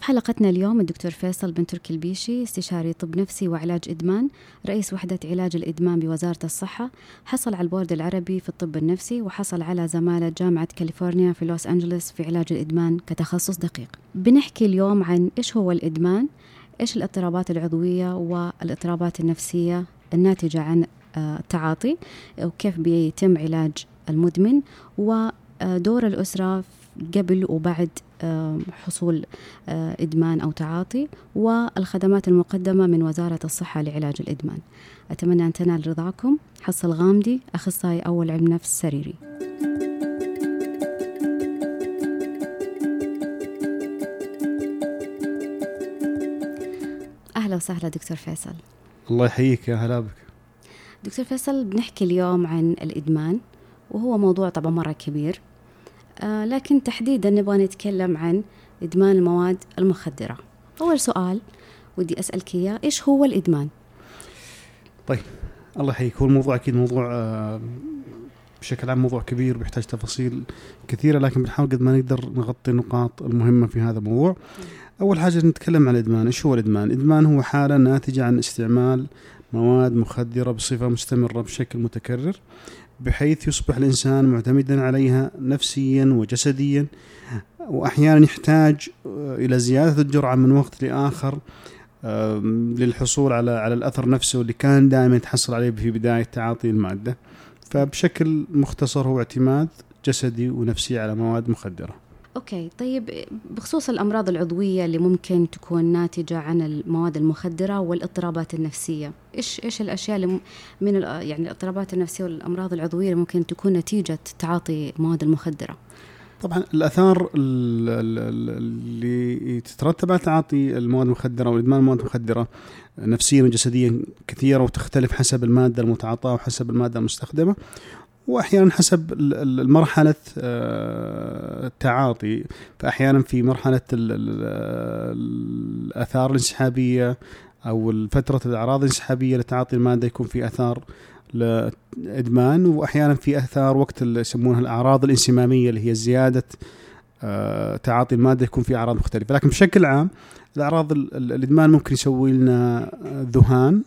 ضيف حلقتنا اليوم الدكتور فيصل بن تركي البيشي استشاري طب نفسي وعلاج إدمان رئيس وحدة علاج الإدمان بوزارة الصحة حصل على البورد العربي في الطب النفسي وحصل على زمالة جامعة كاليفورنيا في لوس أنجلوس في علاج الإدمان كتخصص دقيق. بنحكي اليوم عن إيش هو الإدمان إيش الاضطرابات العضوية والإضطرابات النفسية الناتجة عن التعاطي آه، وكيف بيتم علاج المدمن ودور الأسرة قبل وبعد حصول آه، إدمان أو تعاطي والخدمات المقدمة من وزارة الصحة لعلاج الإدمان. أتمنى أن تنال رضاكم. حصل غامدي أخصائي أول علم نفس سريري. أهلا وسهلا دكتور فيصل. الله يحييك يا هلا بك. دكتور فيصل بنحكي اليوم عن الإدمان وهو موضوع طبعا مرة كبير. آه لكن تحديدا نبغى نتكلم عن إدمان المواد المخدرة. أول سؤال ودي أسألك إياه إيش هو الإدمان؟ طيب الله يحييك. هو الموضوع أكيد موضوع آه بشكل عام موضوع كبير بيحتاج تفاصيل كثيرة لكن بنحاول قد ما نقدر نغطي النقاط المهمة في هذا الموضوع. أول حاجة نتكلم عن الإدمان. إيش هو الإدمان؟ الإدمان هو حالة ناتجة عن استعمال مواد مخدرة بصفة مستمرة بشكل متكرر. بحيث يصبح الإنسان معتمدا عليها نفسيا وجسديا وأحيانا يحتاج آه، إلى زيادة الجرعة من وقت لآخر للحصول على على الأثر نفسه اللي كان دائما يتحصل عليه في بداية تعاطي المادة. فبشكل مختصر هو اعتماد جسدي ونفسي على مواد مخدرة. أوكي طيب بخصوص الأمراض العضوية اللي ممكن تكون ناتجة عن المواد المخدرة والاضطرابات النفسية إيش إيش الأشياء اللي من يعني الاضطرابات النفسية والأمراض العضوية اللي ممكن تكون نتيجة تعاطي المواد المخدرة؟ طبعا الآثار اللي تترتب على تعاطي المواد المخدرة وإدمان المواد المخدرة نفسيا وجسديا كثيرة وتختلف حسب المادة المتعاطاة وحسب المادة المستخدمة. وأحيانا حسب المرحلة آه، التعاطي. فأحيانا في مرحلة الآثار الانسحابية أو فترة الأعراض الانسحابية لتعاطي المادة يكون في آثار لإدمان وأحيانا في آثار وقت اللي يسمونها الأعراض الانسمامية اللي هي زيادة آه، تعاطي المادة يكون في أعراض مختلفة. لكن بشكل عام الأعراض الإدمان ممكن يسوي لنا ذهان.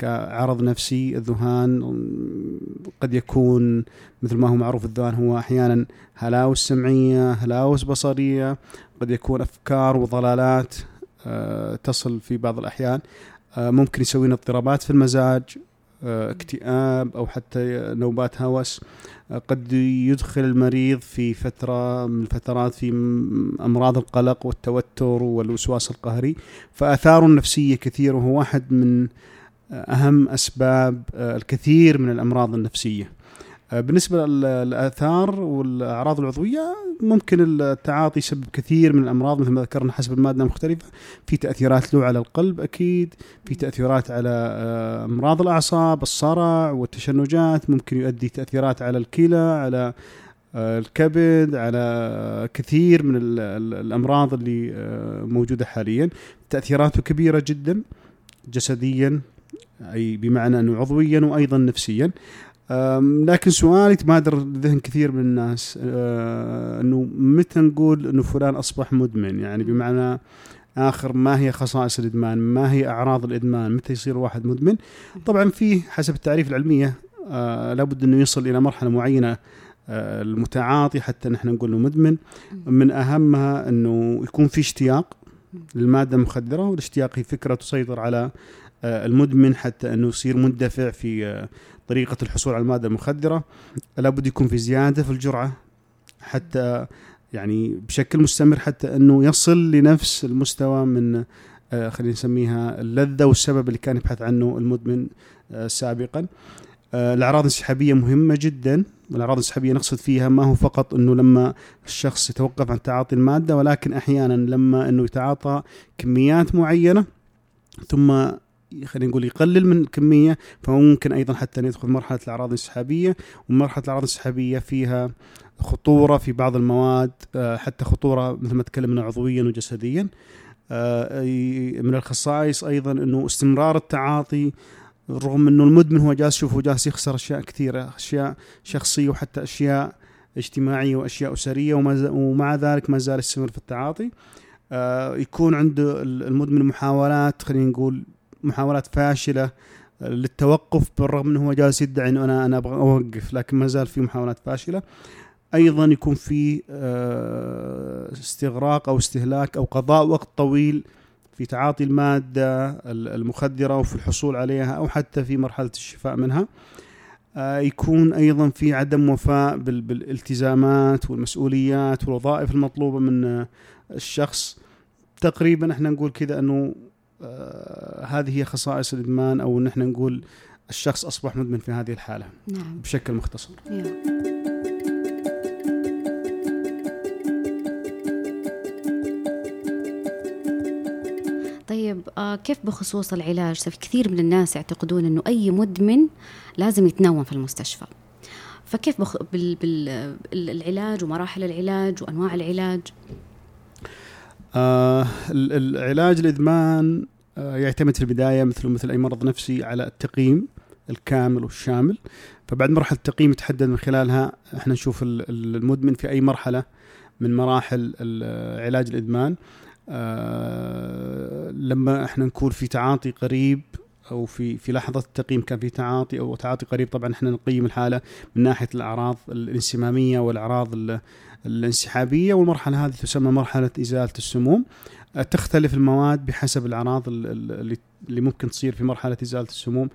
كعرض نفسي الذهان قد يكون مثل ما هو معروف الذهان هو أحيانا هلاوس سمعية هلاوس بصرية قد يكون أفكار وضلالات آه، تصل في بعض الأحيان. آه، ممكن يسوي لنا اضطرابات في المزاج آه، اكتئاب أو حتى نوبات هوس. قد يدخل المريض في فترة من الفترات في أمراض القلق والتوتر والوسواس القهري. فآثاره النفسية كثير وهو واحد من أهم أسباب آه، الكثير من الأمراض النفسية. آه، بالنسبة للآثار والأعراض العضوية ممكن التعاطي يسبب كثير من الأمراض مثل ما ذكرنا حسب المادة المختلفه في تأثيرات له على القلب أكيد. في تأثيرات على آه، أمراض الأعصاب الصرع والتشنجات. ممكن يؤدي تأثيرات على الكلى على الكبد على كثير من الأمراض اللي موجودة حاليا. تأثيراته كبيرة جدا جسديا. أي بمعنى أنه عضويا وأيضا نفسيا. لكن سؤالي تبادر ذهن كثير من الناس أه، أنه متى نقول أنه فلان أصبح مدمن؟ يعني بمعنى آخر ما هي خصائص الإدمان؟ ما هي أعراض الإدمان؟ متى يصير واحد مدمن؟ طبعا في حسب التعريف العلمية آه لابد أنه يصل إلى مرحلة معينة آه المتعاطي حتى نحن نقول مدمن. من أهمها أنه يكون في اشتياق للمادة المخدره والاشتياق هي فكرة تسيطر على آه، المدمن حتى أنه يصير مندفع في آه، طريقة الحصول على المادة المخدرة لابد يكون في زيادة في الجرعة حتى يعني بشكل مستمر حتى أنه يصل لنفس المستوى من آه، خلينا نسميها اللذة والسبب اللي كان يبحث عنه المدمن سابقا. الأعراض الانسحابيه مهمة جدا والاعراض الانسحابيه نقصد فيها ما هو فقط أنه لما الشخص يتوقف عن تعاطي المادة ولكن أحيانا لما أنه يتعاطى كميات معينة ثم خلينا نقول يقلل من الكميه فممكن أيضا حتى يدخل مرحلة الأعراض الانسحابية ومرحلة الأعراض الانسحابية فيها خطورة في بعض المواد آه، حتى خطورة مثل ما تكلمنا عضويا وجسديا. آه، من الخصائص أيضا أنه استمرار التعاطي رغم أنه المدمن هو جالس يشوف جالس يخسر أشياء كثيرة أشياء شخصية وحتى أشياء اجتماعية وأشياء أسرية ومع ذلك ما زال يستمر في التعاطي. آه، يكون عنده المدمن محاولات خلينا نقول محاولات فاشلة للتوقف بالرغم إنه هو جالس يدعي انه أنا أنا أبغى أوقف لكن ما زال في محاولات فاشلة. أيضا يكون في آه، استغراق أو استهلاك أو قضاء وقت طويل في تعاطي المادة المخدرة وفي الحصول عليها أو حتى في مرحلة الشفاء منها. آه، يكون أيضا في عدم وفاء بالالتزامات والمسؤوليات والوظائف المطلوبة من الشخص. تقريبا إحنا نقول كذا إنه آه هذه هي خصائص الإدمان أو نحن نقول الشخص أصبح مدمن في هذه الحالة. نعم. بشكل مختصر. نعم. طيب آه كيف بخصوص العلاج؟ في كثير من الناس يعتقدون إنه أي مدمن لازم يتنوم في المستشفى. فكيف بخ... بال... بالعلاج ومراحل العلاج وأنواع العلاج؟ آه العلاج الإدمان آه يعتمد في البداية مثل مثل أي مرض نفسي على التقييم الكامل والشامل. فبعد مرحلة التقييم يتحدد من خلالها إحنا نشوف المدمن في أي مرحلة من مراحل علاج الإدمان. آه لما إحنا نكون في تعاطي قريب أو في في لحظة التقييم كان في تعاطي أو تعاطي قريب طبعا إحنا نقيم الحالة من ناحية الأعراض الانسمامية والأعراض الانسحابية والمرحلة هذه تسمى مرحلة إزالة السموم. تختلف المواد بحسب الأعراض اللي ممكن تصير في مرحلة إزالة السموم.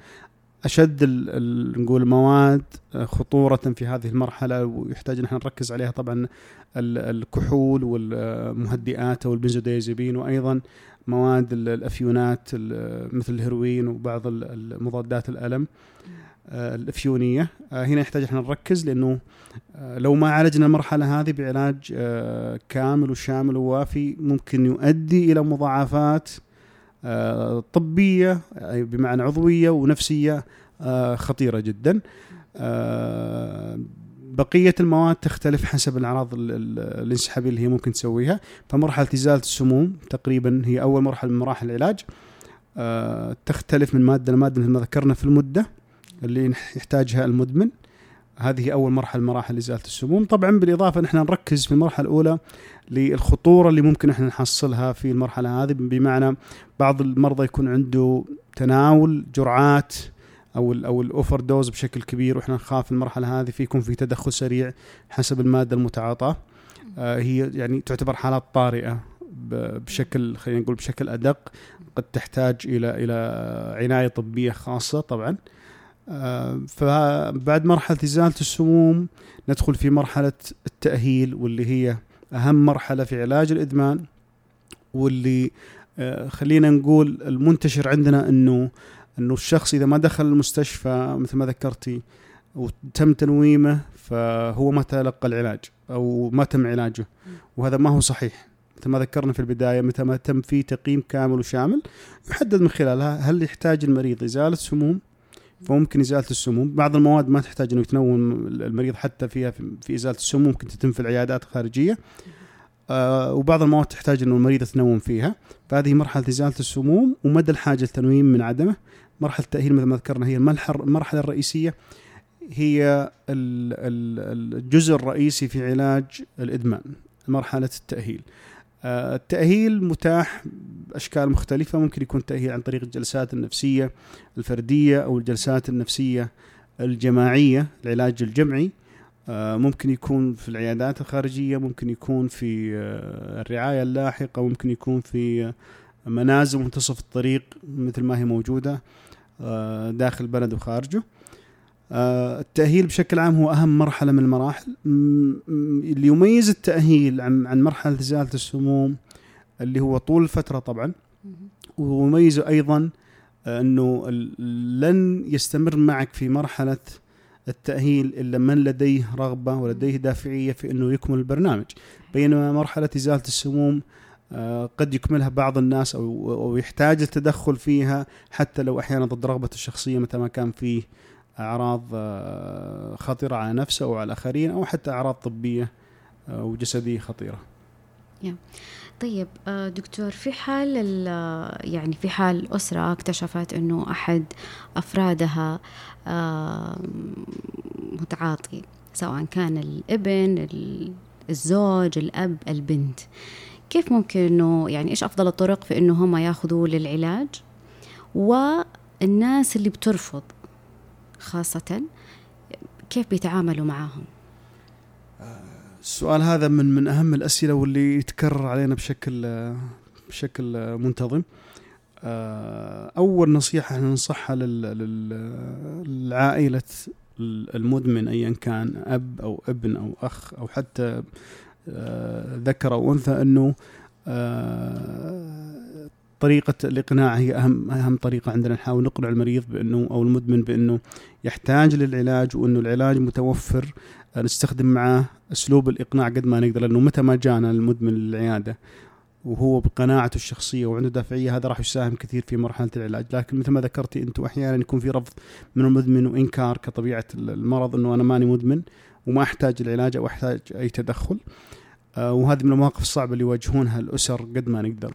أشد نقول المواد آه، خطورة في هذه المرحلة ويحتاج ان إحنا نركز عليها طبعا الكحول والمهدئات أو البنزوديازيبين وأيضا مواد الأفيونات مثل الهيروين وبعض المضادات الألم آه، الأفيونية. آه، هنا يحتاج إحنا نركز لأنه لو ما عالجنا المرحلة هذه بعلاج كامل وشامل ووافي ممكن يؤدي إلى مضاعفات طبية بمعنى عضوية ونفسية آه، خطيرة جدا. آه، بقية المواد تختلف حسب الأعراض الانسحابية اللي هي ممكن تسويها. فمرحلة إزالة السموم تقريبا هي أول مرحلة من مراحل العلاج. آه، تختلف من مادة لمادة مثل ما ذكرنا في المدة اللي يحتاجها المدمن. هذه أول مرحلة مراحل إزالة السموم. طبعا بالإضافة نحن نركز في المرحلة الأولى للخطورة اللي ممكن إحنا نحصلها في المرحلة هذه. بمعنى بعض المرضى يكون عنده تناول جرعات أو ال أو ال overdose بشكل كبير وإحنا نخاف المرحلة هذه في يكون في تدخل سريع حسب المادة المتعاطاة. آه هي يعني تعتبر حالات طارئة بشكل خلينا نقول بشكل أدق قد تحتاج إلى إلى عناية طبية خاصة طبعا. فبعد مرحلة إزالة السموم ندخل في مرحلة التأهيل واللي هي أهم مرحلة في علاج الإدمان واللي آه خلينا نقول المنتشر عندنا إنه إنه الشخص إذا ما دخل المستشفى مثل ما ذكرتي وتم تنويمه فهو ما تلقى العلاج أو ما تم علاجه وهذا ما هو صحيح. مثل ما ذكرنا في البداية متى ما تم فيه تقييم كامل وشامل يحدد من خلالها هل يحتاج المريض إزالة سموم فممكن إزالة السموم. بعض المواد ما تحتاج انه يتنوم المريض حتى فيها في إزالة السموم ممكن تتم في العيادات الخارجية. آه وبعض المواد تحتاج إنه المريض يتنوم فيها. فهذه مرحلة إزالة السموم ومدى الحاجة للتنويم من عدمه. مرحلة التأهيل مثل ما ذكرنا هي المرحله الرئيسية. هي الجزء الرئيسي في علاج الإدمان مرحلة التأهيل. التأهيل متاح بأشكال مختلفة. ممكن يكون تأهيل عن طريق الجلسات النفسية الفردية أو الجلسات النفسية الجماعية العلاج الجمعي. آه، ممكن يكون في العيادات الخارجية ممكن يكون في آه، الرعاية اللاحقة ممكن يكون في منازل منتصف الطريق مثل ما هي موجودة آه، داخل البلد وخارجه. آه، التأهيل بشكل عام هو أهم مرحلة من المراحل. اللي يميز التأهيل عن عن مرحلة إزالة السموم اللي هو طول الفترة طبعا ويميزه أيضا آه، أنه لن يستمر معك في مرحلة التأهيل إلا من لديه رغبة ولديه دافعية في أنه يكمل البرنامج. بينما مرحلة إزالة السموم آه، قد يكملها بعض الناس أو أو يحتاج التدخل فيها حتى لو أحيانا ضد رغبته الشخصية متى ما كان فيه أعراض آه، خطيرة على نفسه أو على الآخرين أو حتى أعراض طبية آه، وجسدية خطيرة. طيب دكتور في حال يعني في حال أسرة اكتشفت أنه أحد أفرادها متعاطي سواء كان الإبن الزوج الأب البنت كيف ممكن إنه يعني إيش أفضل الطرق في إنه هم ياخذوا للعلاج والناس اللي بترفض خاصة كيف بيتعاملوا معاهم؟ السؤال هذا من من أهم الأسئلة واللي يتكرر علينا بشكل بشكل منتظم. أول نصيحة ننصحها للعائلة المدمن ايا كان أب أو ابن أو أخ أو حتى آه، ذكر أو أنثى إنه طريقة الإقناع هي أهم أهم طريقة عندنا. نحاول نقنع المريض بأنه أو المدمن بأنه يحتاج للعلاج وأنه العلاج متوفر. نستخدم معه أسلوب الإقناع قد ما نقدر لأنه متى ما جانا المدمن للعيادة وهو بقناعته الشخصية وعنده دافعية هذا راح يساهم كثير في مرحلة العلاج. لكن مثل ما ذكرتي أنتم أحيانا يكون في رفض من المدمن وإنكار كطبيعة المرض أنه أنا ماني مدمن وما أحتاج العلاج أو أحتاج أي تدخل. آه وهذه من المواقف الصعبة اللي يواجهونها الأسر قد ما نقدر.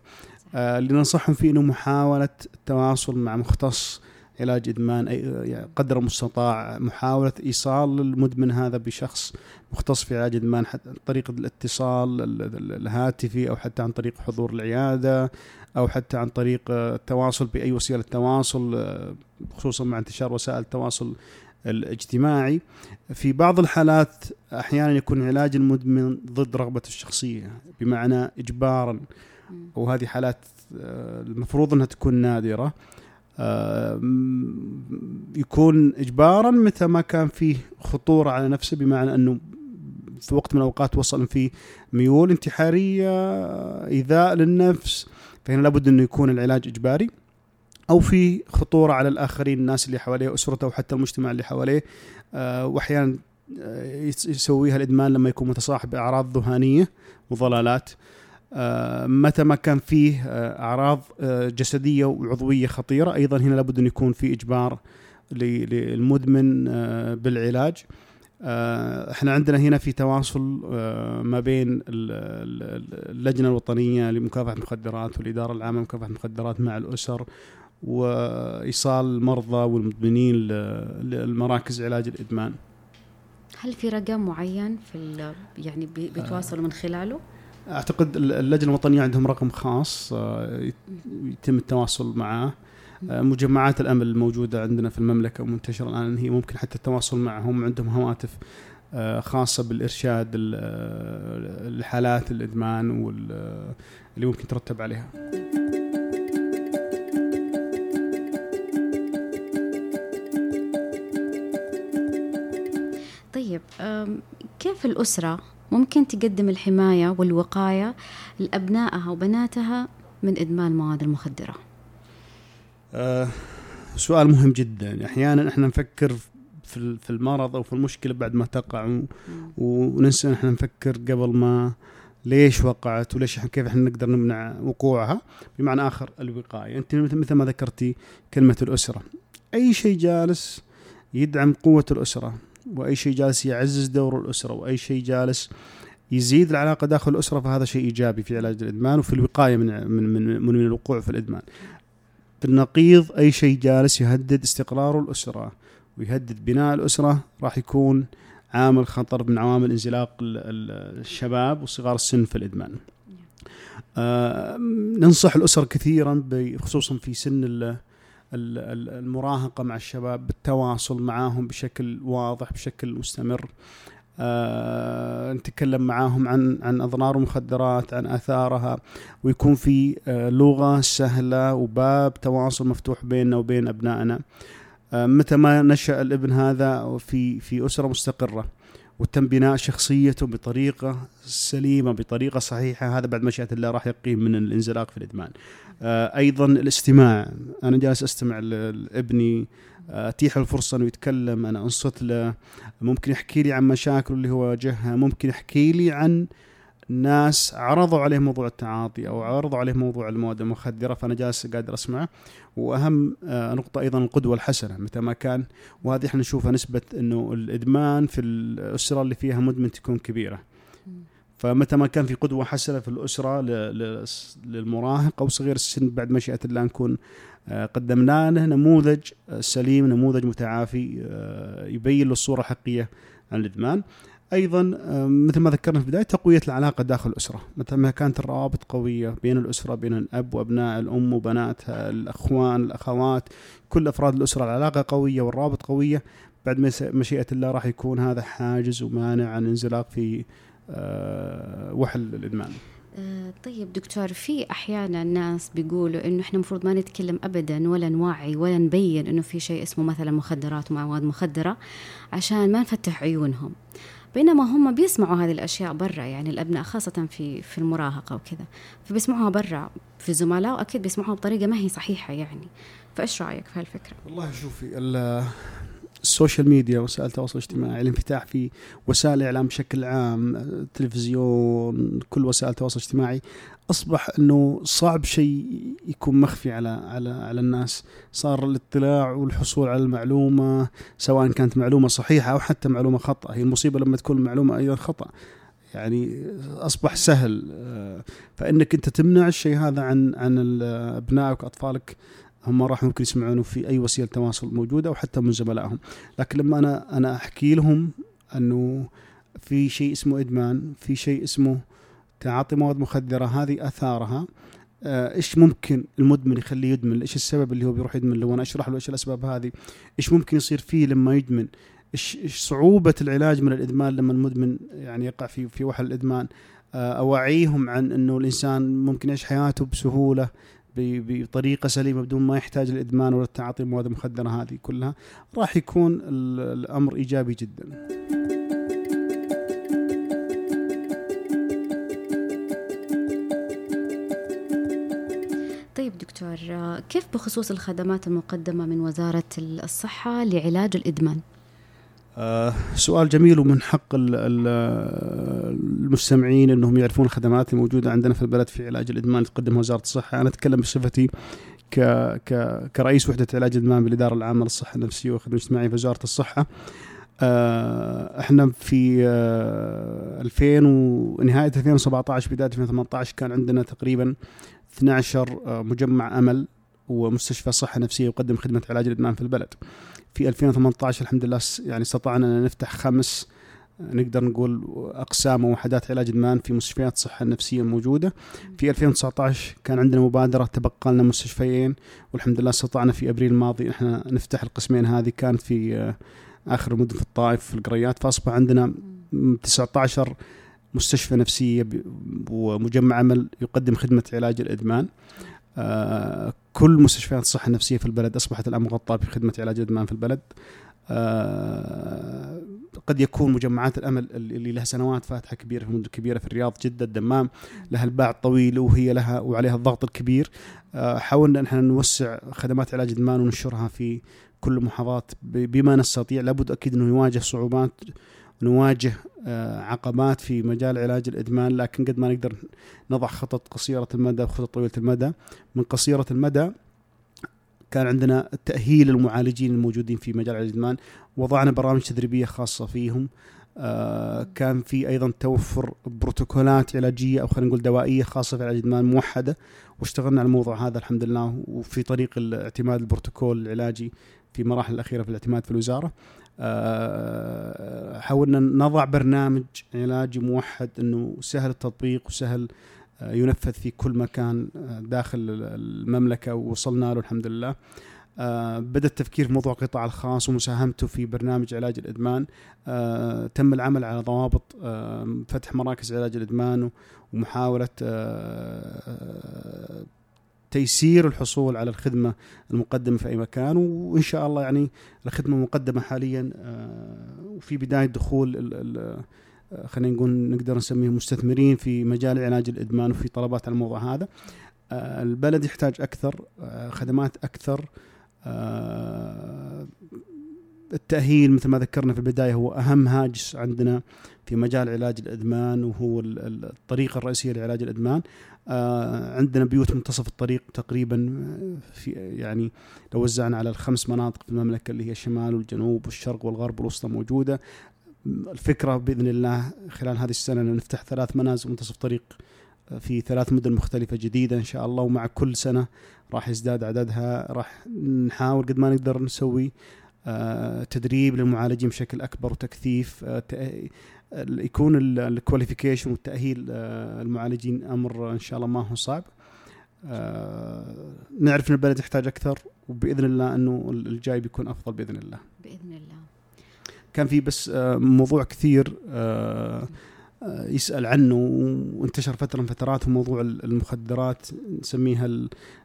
اللي ننصحهم فيه إنه محاولة التواصل مع مختص علاج إدمان أي يعني قدر المستطاع محاولة إيصال المدمن هذا بشخص مختص في علاج إدمان عن طريق الاتصال الهاتفي أو حتى عن طريق حضور العيادة أو حتى عن طريق التواصل بأي وسيلة تواصل آه، خصوصا مع انتشار وسائل التواصل الاجتماعي. في بعض الحالات أحيانا يكون علاج المدمن ضد رغبته الشخصية بمعنى اجبارا وهذه حالات آه، المفروض إنها تكون نادرة. آه، يكون اجبارا متى ما كان فيه خطورة على نفسه بمعنى أنه في وقت من الأوقات وصل فيه ميول انتحارية إيذاء للنفس. فهنا لابد أنه يكون العلاج إجباري. أو في خطورة على الآخرين الناس اللي حواليه أسرته وحتى المجتمع اللي حواليه. آه، واحيانا آه، يسويها الإدمان لما يكون متصاحب بأعراض ذهانيه وضلالات. آه، متى ما كان فيه أعراض جسدية وعضوية خطيرة أيضا هنا لابد أن يكون في إجبار للمدمن بالعلاج إحنا عندنا هنا في تواصل ما بين اللجنة الوطنية لمكافحة المخدرات والإدارة العامة لمكافحة المخدرات مع الأسر وإيصال المرضى والمدمنين للمراكز علاج الإدمان. هل في رقم معين في يعني بيتواصلوا من خلاله؟ أعتقد اللجنة الوطنية عندهم رقم خاص آه، يتم التواصل معه آه، مجمعات الأمل الموجوده عندنا في المملكة ومنتشرة الآن هي ممكن حتى التواصل معهم عندهم هواتف آه، خاصة بالإرشاد لحالات الإدمان واللي ممكن ترتب عليها. كيف الأسرة ممكن تقدم الحماية والوقاية لأبنائها وبناتها من إدمان المواد المخدرة؟ أه سؤال مهم جدا. أحيانا إحنا نفكر في في المرض أو في المشكلة بعد ما تقع وننسى إحنا نفكر قبل ما ليش وقعت وليش كيف إحنا نقدر نمنع وقوعها. بمعنى آخر الوقاية. أنت مثل ما ذكرتي كلمة الأسرة. أي شيء جالس يدعم قوة الأسرة. وأي شيء جالس يعزز دور الأسرة وأي شيء جالس يزيد العلاقة داخل الأسرة فهذا شيء إيجابي في علاج الإدمان وفي الوقاية من من من, من الوقوع في الإدمان. بالنقيض أي شيء جالس يهدد استقرار الأسرة ويهدد بناء الأسرة راح يكون عامل خطر من عوامل انزلاق الشباب وصغار السن في الإدمان. آه ننصح الأسر كثيرا خصوصا في سن المراهقة مع الشباب بالتواصل معاهم بشكل واضح بشكل مستمر آه نتكلم معاهم عن عن أضرار المخدرات عن آثارها ويكون في آه لغة سهلة وباب تواصل مفتوح بيننا وبين أبنائنا آه متى ما نشأ الابن هذا في في أسرة مستقرة وتم بناء شخصيته بطريقة سليمة بطريقة صحيحة هذا بعد مشيئة الله راح يقيه من الانزلاق في الإدمان. آه، أيضا الاستماع. أنا جالس أستمع لابني آه، أتيح الفرصه إنه يتكلم أنا أنصت له. ممكن يحكي لي عن مشاكله اللي هو واجهها. ممكن يحكي لي عن ناس عرضوا عليه موضوع التعاطي أو عرضوا عليه موضوع المواد المخدرة فأنا جالس قادر أسمعه. وأهم آه، نقطة أيضا القدوة الحسنة. متى ما كان وهذه إحنا نشوفها نسبة إنه الإدمان في الأسرة اللي فيها مدمن تكون كبيرة. فمتى ما كان في قدوة حسنة في الأسرة للمراهق أو صغير السن بعد مشيئة الله نكون آه، قدمنا له نموذج سليم نموذج متعافي آه، يبين له الصورة الحقيقية عن الإدمان. أيضا مثل ما ذكرنا في البداية تقوية العلاقة داخل الأسرة، متى ما كانت الروابط قوية بين الأسرة بين الأب وأبناء الأم وبناتها، الأخوان، الأخوات، كل أفراد الأسرة العلاقة قوية والرابط قوية بعد مشيئة الله راح يكون هذا حاجز ومانع عن الانزلاق في آه، وحل الإدمان. آه، طيب دكتور في أحيانا ناس بيقولوا إنه إحنا المفروض ما نتكلم ابدا ولا نوعي ولا نبين إنه في شيء اسمه مثلا مخدرات ومواد مخدرة عشان ما نفتح عيونهم. بينما هم بيسمعوا هذه الأشياء برا يعني الأبناء خاصة في في المراهقة وكذا فبيسمعوها برا في زملاء وأكيد بيسمعوها بطريقة ما هي صحيحة يعني. فإيش رأيك في هالفكرة؟ والله شوفي السوشيال ميديا وسائل التواصل الاجتماعي الانفتاح في وسائل الاعلام بشكل عام التلفزيون كل وسائل التواصل الاجتماعي. أصبح إنه صعب شيء يكون مخفي على على على الناس. صار الاطلاع والحصول على المعلومة سواء كانت معلومة صحيحة أو حتى معلومة خطأ. هي المصيبة لما تكون المعلومة أيضا خطأ. يعني أصبح سهل. فإنك أنت تمنع الشيء هذا عن عن أبنائك وأطفالك. هم راح ممكن يسمعونه في أي وسيلة تواصل موجودة أو حتى من زملائهم. لكن لما أنا أنا أحكي لهم أنه في شيء اسمه إدمان في شيء اسمه تعاطي مواد مخدرة هذه آثارها آه، إيش ممكن المدمن يخليه يدمن؟ إيش السبب اللي هو بيروح يدمن؟ له وأنا أشرح له إيش الأسباب هذه إيش ممكن يصير فيه لما يدمن؟ إيش إيش صعوبة العلاج من الإدمان لما المدمن يعني يقع في في وحل الإدمان؟ آه، أوعيهم عن إنه الإنسان ممكن يعيش حياته بسهولة بطريقة سليمة بدون ما يحتاج الادمان ولا التعاطي المواد المخدرة هذه كلها راح يكون الأمر إيجابي جدا. طيب دكتور كيف بخصوص الخدمات المقدمة من وزارة الصحة لعلاج الإدمان؟ سؤال جميل ومن حق المستمعين إنهم يعرفون الخدمات الموجوده عندنا في البلد في علاج الإدمان تقدمها وزارة الصحة، أنا أتكلم بصفتي ك ك كرئيس وحدة علاج الإدمان بالإدارة العامة للصحة النفسية والخدمة الاجتماعية في وزارة الصحة. آه إحنا في آه 2000 ونهايه 2017 بداية 2018 كان عندنا تقريبا 12 آه، مجمع أمل ومستشفى صحة نفسية يقدم خدمة علاج الإدمان في البلد. في 2018 الحمد لله يعني استطعنا أن نفتح خمس نقدر نقول أقسام ووحدات علاج إدمان في مستشفيات الصحه النفسيه الموجوده في 2019 كان عندنا مبادرة تبقى لنا مستشفيين والحمد لله استطعنا في أبريل الماضي إحنا نفتح القسمين هذه. كانت في آه، آخر المدن في الطائف في القريات فأصبح عندنا 19 مستشفى نفسية ومجمع عمل يقدم خدمة علاج الإدمان. كل مستشفيات الصحة النفسية في البلد أصبحت الآن مغطاة بخدمة علاج الإدمان في البلد. آه، قد يكون مجمعات الأمل اللي لها سنوات فاتحة كبيرة في مدن كبيرة في الرياض جده الدمام لها الباع الطويل وهي لها وعليها الضغط الكبير. آه، حاولنا إن إحنا نوسع خدمات علاج الادمان وننشرها في كل المحافظات بما نستطيع لابد أكيد إنه يواجه صعوبات نواجه آه، عقبات في مجال علاج الإدمان لكن قد ما نقدر نضع خطط قصيرة المدى وخطط طويلة المدى. من قصيرة المدى كان عندنا تأهيل المعالجين الموجودين في مجال الإدمان. وضعنا برامج تدريبية خاصة فيهم. آه كان في أيضا توفر بروتوكولات علاجية أو خلينا نقول دوائية خاصة في علاج الإدمان موحدة. واشتغلنا على الموضوع هذا الحمد لله وفي طريق الاعتماد البروتوكول العلاجي في مراحل الأخيرة في الاعتماد في الوزارة. حاولنا نضع برنامج علاجي موحد إنه سهل التطبيق وسهل آه، ينفذ في كل مكان آه، داخل المملكة ووصلنا له الحمد لله. بدأ التفكير في موضوع القطاع الخاص ومساهمته في برنامج علاج الإدمان تم العمل على ضوابط فتح مراكز علاج الإدمان ومحاولة تيسير الحصول على الخدمة المقدمة في أي مكان وإن شاء الله يعني الخدمة مقدمة حاليا آه، وفي بداية دخول آه، خلينا نقول نقدر نسميه مستثمرين في مجال علاج الإدمان وفي طلبات على الموضوع هذا. آه، البلد يحتاج أكثر خدمات أكثر التأهيل مثل ما ذكرنا في البداية هو أهم هاجس عندنا في مجال علاج الإدمان وهو الطريقة الرئيسية لعلاج الإدمان. عندنا بيوت منتصف الطريق تقريبا في يعني لو وزعنا على الخمس مناطق في المملكة اللي هي الشمال والجنوب والشرق والغرب والوسطى موجودة. الفكرة بإذن الله خلال هذه السنة أن نفتح ثلاث منازل منتصف طريق في ثلاث مدن مختلفة جديدة إن شاء الله ومع كل سنة راح يزداد عددها راح نحاول قد ما نقدر نسوي آه، تدريب للمعالجين بشكل أكبر وتكثيف آه، يكون الكواليفيكيشن والتأهيل آه، المعالجين أمر إن شاء الله ما هو صعب نعرف إن البلد يحتاج أكثر وبإذن الله إنه الجاي بيكون أفضل بإذن الله. بإذن الله. كان في بس موضوع كثير آه، يسأل عنه وانتشر فترة من فترات موضوع المخدرات نسميها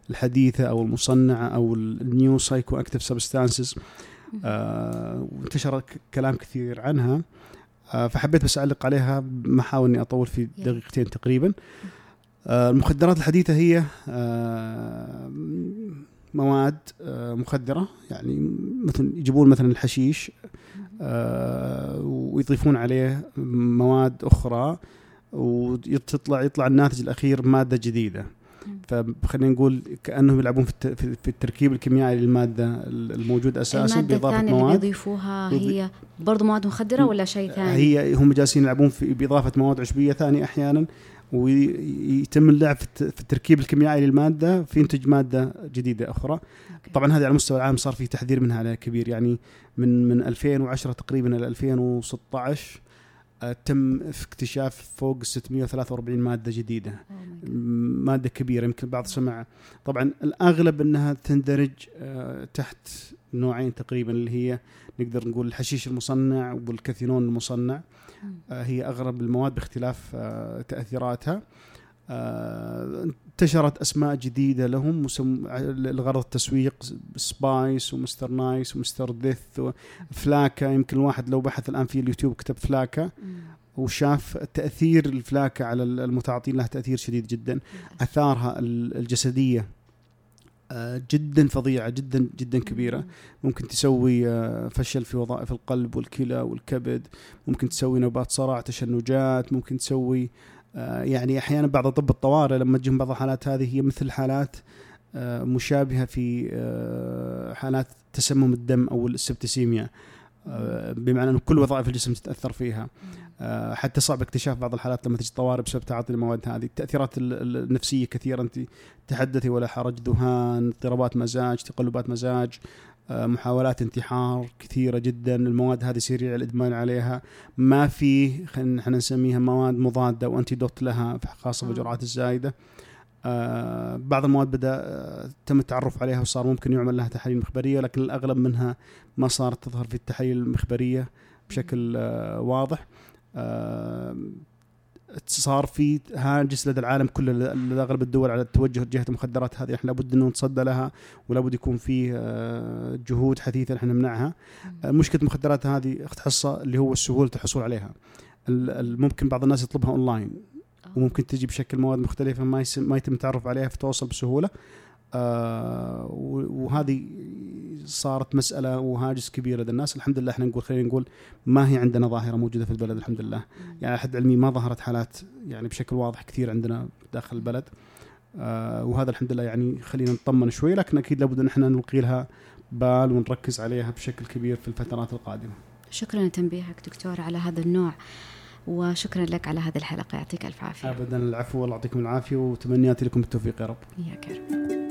الحديثة أو المصنعة أو ال new psychoactive substances وانتشر كلام كثير عنها. آه، فحبيت بس أعلق عليها ما احاول إني أطول في دقيقتين تقريبا. آه، المخدرات الحديثة هي مواد مخدرة يعني مثل يجيبون مثلا الحشيش آه، ويضيفون عليه مواد أخرى ويطلع يطلع الناتج الأخير مادة جديدة. فخلينا نقول كأنهم يلعبون في التركيب الكيميائي للمادة الموجود أساسا باضافه مواد اللي بيضيفوها هي برضه مواد مخدرة ولا شيء ثاني؟ هي هم جالسين يلعبون في بإضافة مواد عشبيه ثانية أحيانا ويتم اللعب في التركيب الكيميائي للمادة فينتج مادة جديدة أخرى. طبعا هذه على المستوى العام صار في تحذير منها على كبير يعني من من 2010 تقريبا إلى 2016 آه، تم اكتشاف فوق 643 مادة جديدة. Oh مادة كبيرة يمكن بعض سمع. طبعا الأغلب إنها تندرج آه، تحت نوعين تقريبا اللي هي نقدر نقول الحشيش المصنع والكاثينون المصنع. آه، هي أغرب المواد باختلاف تأثيراتها. انتشرت أسماء جديدة لهم. لغرض التسويق Spice و Mr. Nice و Mr. Death و Flakka يمكن الواحد لو بحث الآن في اليوتيوب كتب Flakka وشاف تأثير ال Flakka على المتعاطين له تأثير شديد جدا. آثارها الجسدية آه، جدا فظيعة جدا جدا كبيرة. ممكن تسوي آه، فشل في وظائف القلب والكلى والكبد. ممكن تسوي نوبات صرع تشنجات. ممكن تسوي آه، يعني أحيانا بعض طب الطوارئ لما تجيهم بعض الحالات هذه هي مثل حالات آه، مشابهة في آه، حالات تسمم الدم أو السبتسيميا. بمعنى إنه كل وظائف الجسم تتأثر فيها. حتى صعب اكتشاف بعض الحالات لما تجي طوارئ بسبب تعاطي المواد هذه. التأثيرات النفسية كثيرة أنت تحدثي ولا حرج ذهان اضطرابات مزاج تقلبات مزاج. آه، محاولات انتحار كثيرة جدا. المواد هذه سريع الادمان عليها. ما في خلينا إحنا نسميها مواد مضادة وانتيدوت لها خاصة بالجرعات الزايدة. آه بعض المواد بدأ آه تم التعرف عليها وصار ممكن يعمل لها تحاليل مخبرية لكن الأغلب منها ما صارت تظهر في التحاليل المخبرية بشكل آه واضح. آه صار في هاجس لدى العالم كله لدى أغلب الدول على التوجه جهة المخدرات هذه. إحنا لابد إنه نتصدى لها ولابد يكون في آه، جهود حثيثة إحنا نمنعها. مشكلة المخدرات هذه اخت حصه اللي هو سهوله الحصول عليها. ممكن بعض الناس يطلبها أونلاين آه. وممكن تجي بشكل مواد مختلفة ما ما يتم التعرف عليها فتوصل بسهولة. آه وهذه صارت مسألة وهاجس كبير لدى الناس الحمد لله إحنا نقول خلينا نقول ما هي عندنا ظاهرة موجودة في البلد الحمد لله. يعني حد علمي ما ظهرت حالات يعني بشكل واضح كثير عندنا داخل البلد. آه وهذا الحمد لله يعني خلينا نطمن شوي لكن أكيد لابد إن إحنا نلقي لها بال ونركز عليها بشكل كبير في الفترات القادمة. شكرا لتنبيهك دكتور على هذا النوع وشكرا لك على هذه الحلقة يعطيك ألف عافية. ابدا العفو والله يعطيكم العافية وتمنياتي لكم بالتوفيق يا رب. يا رب